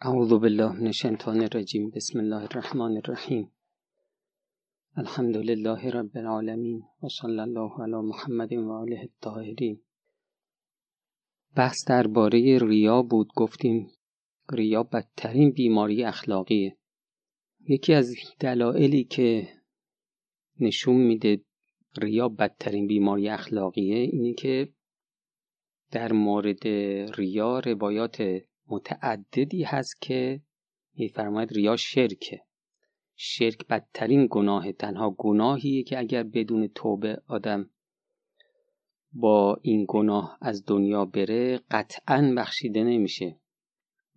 اعوذ بالله من الشیطان الرجیم. بسم الله الرحمن الرحیم. الحمد لله رب العالمین و صلی الله علی محمد و آله الطاهرین. بحث درباره ریا بود. گفتیم ریا بدترین بیماری اخلاقیه. یکی از دلایلی که نشون میده ریا بدترین بیماری اخلاقیه اینه که در مورد ریا روایات متعددی هست که میفرماید ریا شرکه. شرک بدترین گناه تنها گناهیه که اگر بدون توبه آدم با این گناه از دنیا بره قطعا بخشیده نمیشه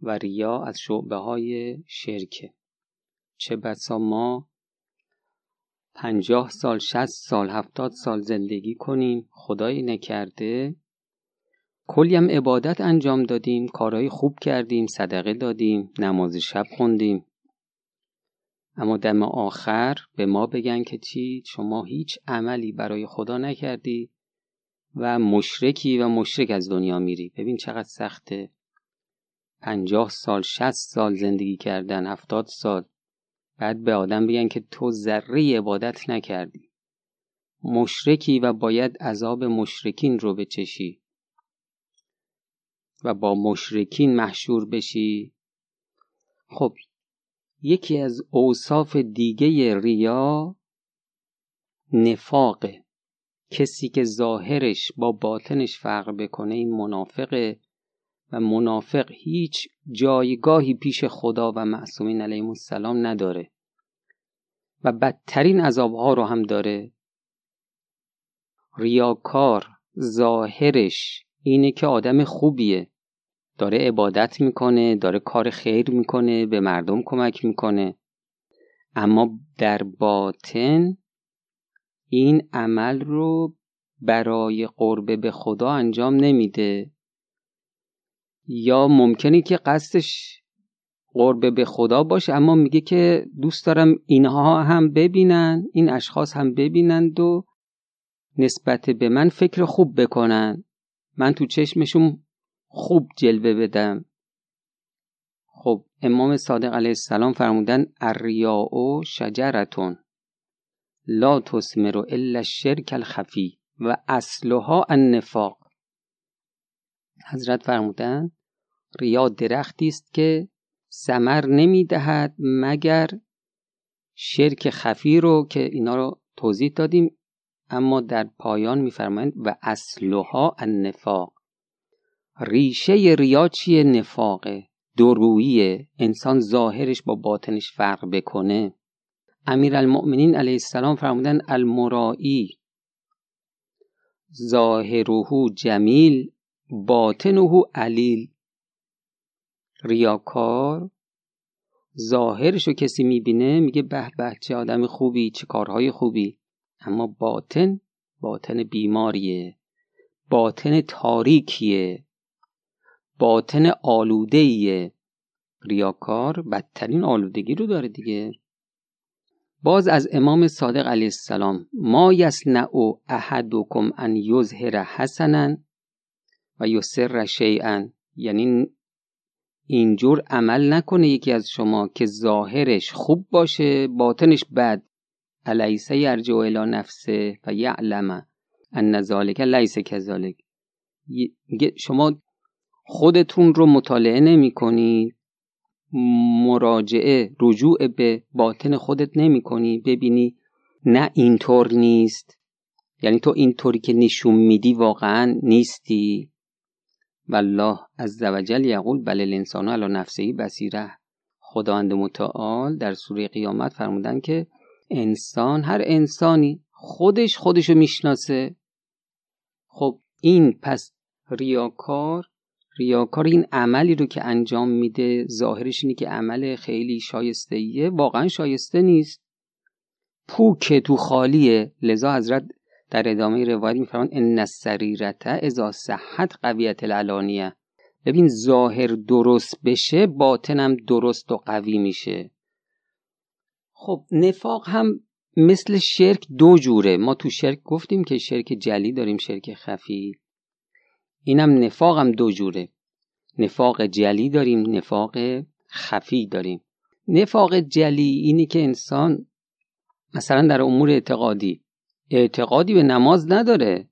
و ریا از شعبه های شرکه. چه بسا ما پنجاه سال شست سال هفتاد سال زندگی کنیم خدایی نکرده کلی هم عبادت انجام دادیم کارهای خوب کردیم صدقه دادیم نماز شب خوندیم. اما دم آخر به ما بگن که چی؟ شما هیچ عملی برای خدا نکردی و مشرکی و مشرک از دنیا میری. ببین چقدر سخته. پنجاه سال شست سال زندگی کردن هفتاد سال. بعد به آدم بگن که تو ذره عبادت نکردی. مشرکی و باید عذاب مشرکین رو بچشی. و با مشرکین محشور بشی. خب یکی از اوصاف دیگه ریا نفاقه. کسی که ظاهرش با باطنش فرق بکنه این منافقه و منافق هیچ جایگاهی پیش خدا و معصومین علیهم السلام نداره و بدترین عذابها رو هم داره. ریاکار ظاهرش اینه که آدم خوبیه. داره عبادت می‌کنه داره کار خیر می‌کنه به مردم کمک می‌کنه. اما در باطن این عمل رو برای قربه به خدا انجام نمیده. یا ممکنه که قصدش قربه به خدا باشه اما میگه که دوست دارم اینها هم ببینن این اشخاص هم ببینند و نسبت به من فکر خوب بکنن. من تو چشمشون خوب جلوه بدم. خب امام صادق علیه السلام فرمودن الریاء شجرتون لا تثمر الا الشرک الخفی و اصلها النفاق. حضرت فرمودن ریا درختی است که ثمر نمی‌دهد مگر شرک خفی رو که اینا رو توضیح دادیم اما در پایان میفرمایند و اصلها النفاق. ریشه ریا چیه نفاقه درویه انسان ظاهرش با باطنش فرق بکنه. امیر المؤمنین علیه السلام فرمودن المرائی ظاهره جمیل باطنه علیل. ریاکار ظاهرش رو کسی می‌بینه میگه به به چه آدم خوبی چه کارهای خوبی. اما باطن باطن بیماریه. باطن تاریکیه. باطن آلوده ریاکار بدترین آلودگی رو داره دیگه. باز از امام صادق علیه السلام ما یصنع احدکم ان یظهر حسنا و یسر شیئا. یعنی اینجور عمل نکنه یکی از شما که ظاهرش خوب باشه باطنش بد. الیس یرجع الی نفسه و یعلم ان ذالک لیس کذالک شما خودتون رو مطالعه نمی کنی مراجعه رجوع به باطن خودت نمی کنی ببینی نه اینطور نیست. یعنی تو اینطوری که نشون میدی واقعا نیستی. والله عز وجل یقول بل الانسان علی نفسه بصیره. خداوند متعال در سوره قیامت فرمودن که انسان هر انسانی خودش خودشو می‌شناسه. خب این پس ریاکار ریاکار این عملی رو که انجام میده ظاهرش اینه که عمل خیلی شایسته ایه واقعا شایسته نیست. پوک تو خالیه. لذا حضرت در ادامه روایت میفرمان ان السریرت اذا صحت قویت العلانیه. ببین ظاهر درست بشه باطنم درست و قوی میشه. خب نفاق هم مثل شرک دو جوره. ما تو شرک گفتیم که شرک جلی داریم شرک خفی. اینم نفاق هم دو جوره. نفاق جلی داریم نفاق خفی داریم. نفاق جلی اینی که انسان مثلا در امور اعتقادی اعتقادی به نماز نداره.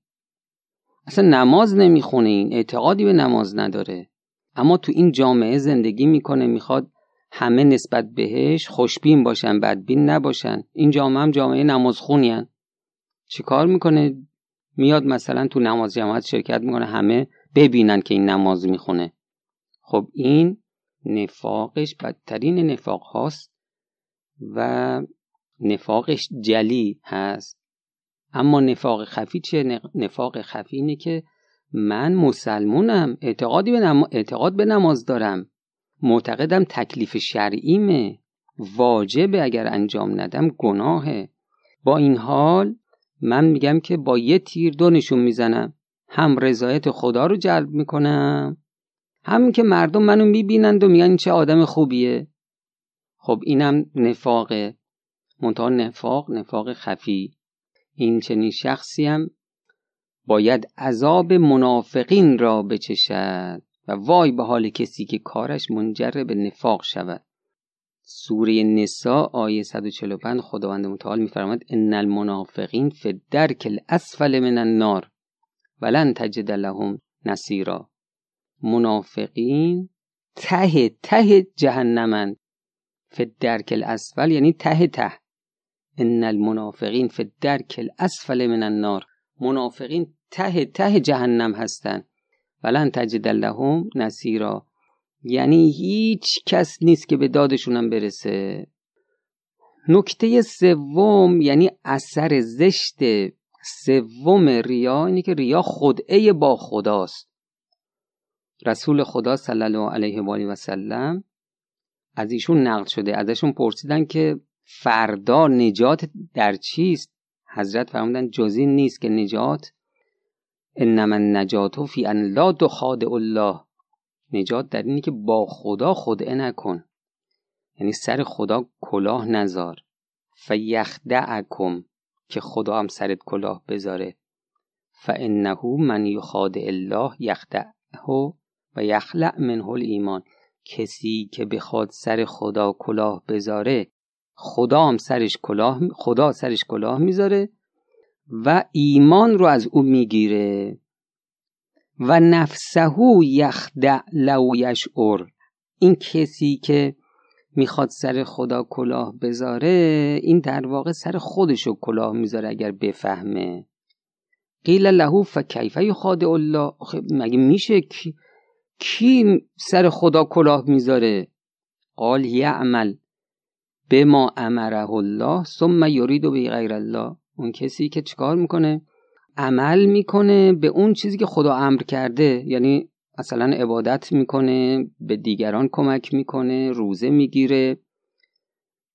اصلا نماز نمی‌خونه این اعتقادی به نماز نداره. اما تو این جامعه زندگی می‌کنه می‌خواد همه نسبت بهش خوشبین باشن بدبین نباشن. این جامعه هم جامعه نمازخونی چیکار می‌کنه؟ میاد مثلا تو نماز جماعت شرکت می‌کنه همه ببینن که این نماز می‌خونه. خب این نفاقش بدترین نفاق هاست و نفاقش جلی هست. اما نفاق خفی چیه؟ نفاق خفی اینه که من مسلمونم اعتقادی به اعتقاد به نماز دارم. معتقدم تکلیف شرعیمه. واجبه اگر انجام ندم گناهه. با این حال من میگم که با یه تیر دو نشون می‌زنم. هم رضایت خدا رو جلب می‌کنم. همین که مردم منو می‌بینند و میگن چه آدم خوبیه. خب اینم نفاقه. منتها نفاق نفاق خفی. این چنین شخصی هم باید عذاب منافقین را بچشد و وای به حال کسی که کارش منجر به نفاق شود. سوره نسا آیه 145 خداوند متعال میفرماد ان المنافقین فی الدرک الاسفل من النار ولن تجد لهم نصیرا. منافقین ته ته جهنمند فی الدرک الاسفل یعنی ته ته. ان المنافقین فی الدرک الاسفل من النار. منافقین ته ته جهنم هستند ولن تجد لهم نصیرا. یعنی هیچ کس نیست که به دادشونم برسه. نکته سوم یعنی اثر زشت سوم ریا اینه که ریا خدعه با خداست. رسول خدا صلی الله علیه و آله و سلم از ایشون نقل شده. ازشون پرسیدن که فردا نجات در چیست؟ حضرت فرمودن جزی نیست که نجات. انما النجات فی ان لا تخادع الله. نجات در اینی که با خدا خدعه نکن. یعنی سر خدا کلاه نزار. فیخدعکم که خدا هم سرت کلاه بذاره. فانه من یخادع الله یخدعه و یخلع منه الایمان. کسی که بخواد سر خدا کلاه بذاره خدا هم سرش کلاه خدا سرش کلاه می‌ذاره و ایمان رو از او می‌گیره. و نفسه یخدع لو یشعر. این کسی که می‌خواد سر خدا کلاه بذاره این در واقع سر خودشو کلاه می‌ذاره اگر بفهمه. قیل له فکیف یخادع الله. مگه میشه کی, کی سر خدا کلاه می‌ذاره؟ قال یعمل به ما امره الله ثم یرید به غیر الله. اون کسی که چیکار می‌کنه؟ عمل می‌کنه به اون چیزی که خدا امر کرده. یعنی مثلا عبادت می‌کنه به دیگران کمک می‌کنه روزه می‌گیره.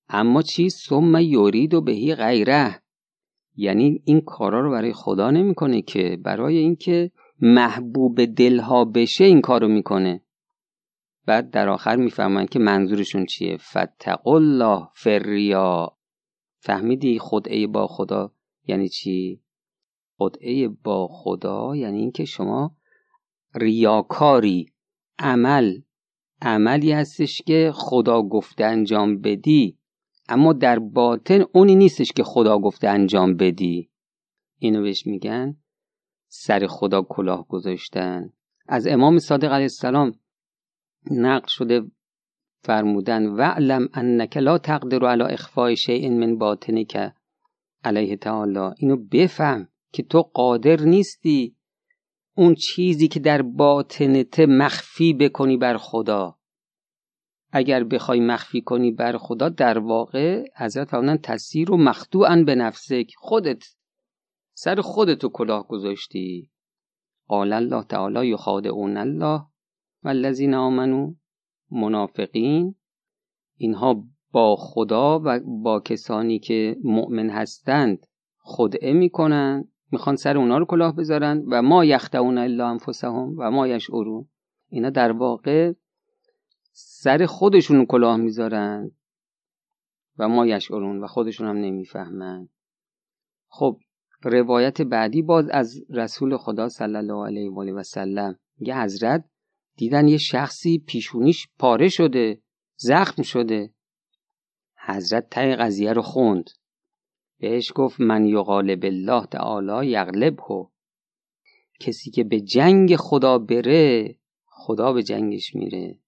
اما چی؟ ثم یرید و بهی غیره. یعنی این کارا رو برای خدا نمی‌کنه که برای اینکه محبوب دلها بشه این کارو می‌کنه. بعد در آخر می‌فهمن که منظورشون چیه. فتق الله فریا فهمیدی خدعه با خدا؟ یعنی چی؟ خدعه با خدا یعنی اینکه شما ریاکاری عمل عملی هستش که خدا گفته انجام بدی اما در باطن اونی نیستش که خدا گفته انجام بدی. اینو بهش میگن سر خدا کلاه گذاشتن. از امام صادق علیه السلام نقل شده فرمودن وعلم انک لا تقدر علی اخفای شیء من باطنک علیه تعالی اینو بفهم. که تو قادر نیستی اون چیزی که در باطنت مخفی بکنی بر خدا. اگر بخوای مخفی کنی بر خدا در واقع حضرت فرمودن تسیر و مخدوعا به نفسک. خودت سر خودتو کلاه گذاشتی. قال الله تعالی یخادعون الله والذین آمنو منافقین. اینها با خدا و با کسانی که مؤمن هستند خدعه می‌کنند می‌خوان سر اونا رو کلاه بذارن و ما یخدعون الا انفسهم و ما یشعرون. اینا در واقع سر خودشون کلاه می‌ذارن و ما یشعرون و خودشون هم نمی‌فهمن. خب روایت بعدی باز از رسول خدا صلی الله علیه و سلم. یه حضرت دیدن یه شخصی پیشونیش پاره شده زخم شده. حضرت تای قضیه رو خوند. بهش گفت من یقال الله تعالی هو. کسی که به جنگ خدا بره خدا به جنگش میره.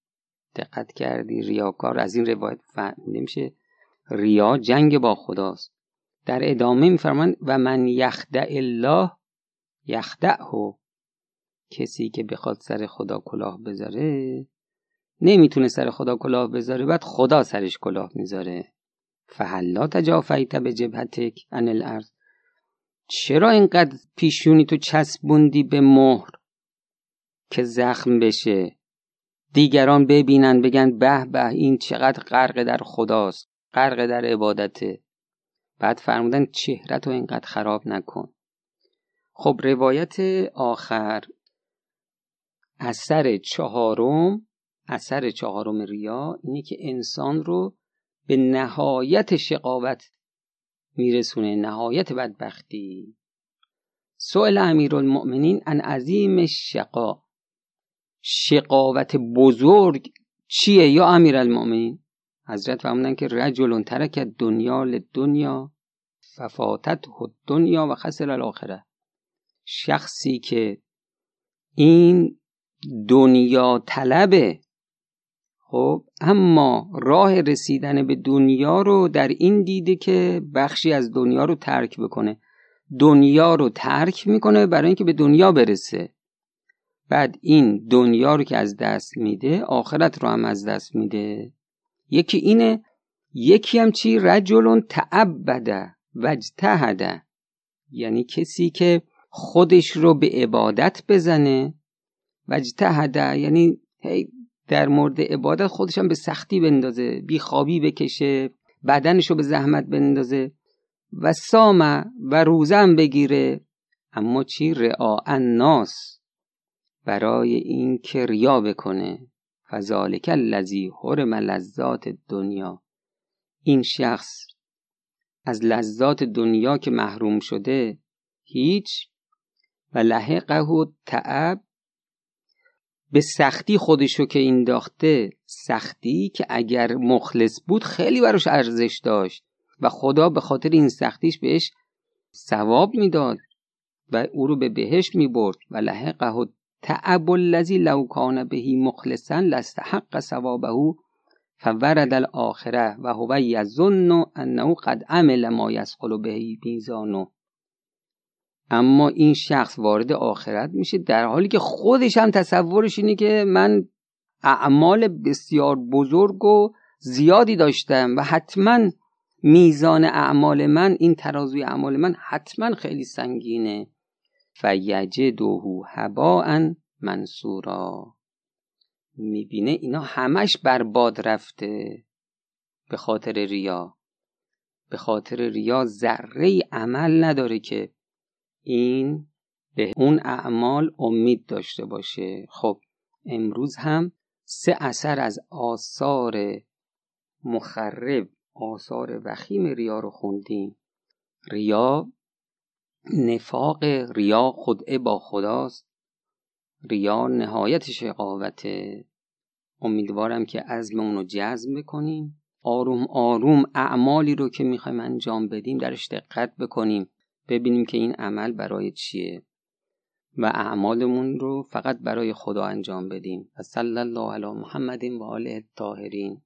دقت کردی ریاکار از این روایت فهمیده میشه ریا جنگ با خداست. در ادامه میفرمند و من یخدع الله یخدعه. کسی که بخواد سر خدا کلاه بذاره نمی‌تونه سر خدا کلاه بذاره بعد خدا سرش کلاه می‌ذاره. فهلا تجافیت به جبهتک ان الارض. چرا اینقدر پیشونی تو چسبوندی به مهر که زخم بشه؟ دیگران ببینن بگن به به این چقدر غرق در خداست غرق در عبادته. بعد فرمودن چهرت رو اینقدر خراب نکن. خب روایت آخر اثر چهارم اثر چهارم ریا اینه که انسان رو به نهایت شقاوت میرسونه نهایت بدبختی. سئل امیرالمؤمنین ان عظیم شقا شقاوت بزرگ چیه یا امیرالمؤمنین؟ حضرت فرمودن که رجل ترک دنیا لدنیا ففاتت دنیا و خسر الاخره. شخصی که این دنیا طلبه خب اما راه رسیدن به دنیا رو در این دیده که بخشی از دنیا رو ترک بکنه. دنیا رو ترک می‌کنه برای اینکه به دنیا برسه. بعد این دنیا رو که از دست میده آخرت رو هم از دست میده. یکی اینه یکی هم چی؟ رجل تعبده وجتهده یعنی کسی که خودش رو به عبادت بزنه. وجتهده یعنی در مورد عبادت خودش هم به سختی بندازه بیخوابی بکشه بدنش رو به زحمت بندازه و سامه و روزم بگیره. اما چی رعا الناس؟ برای این که ریا بکنه. فذالک الذی حرم لذات دنیا این شخص از لذات دنیا که محروم شده هیچ. و لحقه تعب به سختی خودشو که این داخته سختی که اگر مخلص بود خیلی براش ارزش داشت و خدا به خاطر این سختیش بهش ثواب می‌داد و او رو به بهش می‌برد. و لحقه تعب الذی لو کان بهی مخلصا لستحق ثوابه فورد الاخره و هو یظن انه قد عمل ما یسقل بهی میزانو اما این شخص وارد آخرت میشه در حالی که خودش هم تصورش اینه که من اعمال بسیار بزرگ و زیادی داشتم و حتما میزان اعمال من این ترازوی اعمال من حتما خیلی سنگینه. فیجدوه هباء منصورا می‌بینه اینا همش برباد رفته. به خاطر ریا. به خاطر ریا ذره عمل نداره که این به اون اعمال امید داشته باشه. خب امروز هم سه اثر از آثار مخرب آثار وخیم ریا رو خوندیم. ریا نفاق ریا خدعه با خداست. ریا نهایت شقاوته امیدوارم که عزم اونو جزم بکنیم. آروم آروم اعمالی رو که می‌خوایم انجام بدیم درش دقت بکنیم. ببینیم که این عمل برای چیه و اعمالمون رو فقط برای خدا انجام بدیم. و صلی الله علی محمد و آله الطاهرین.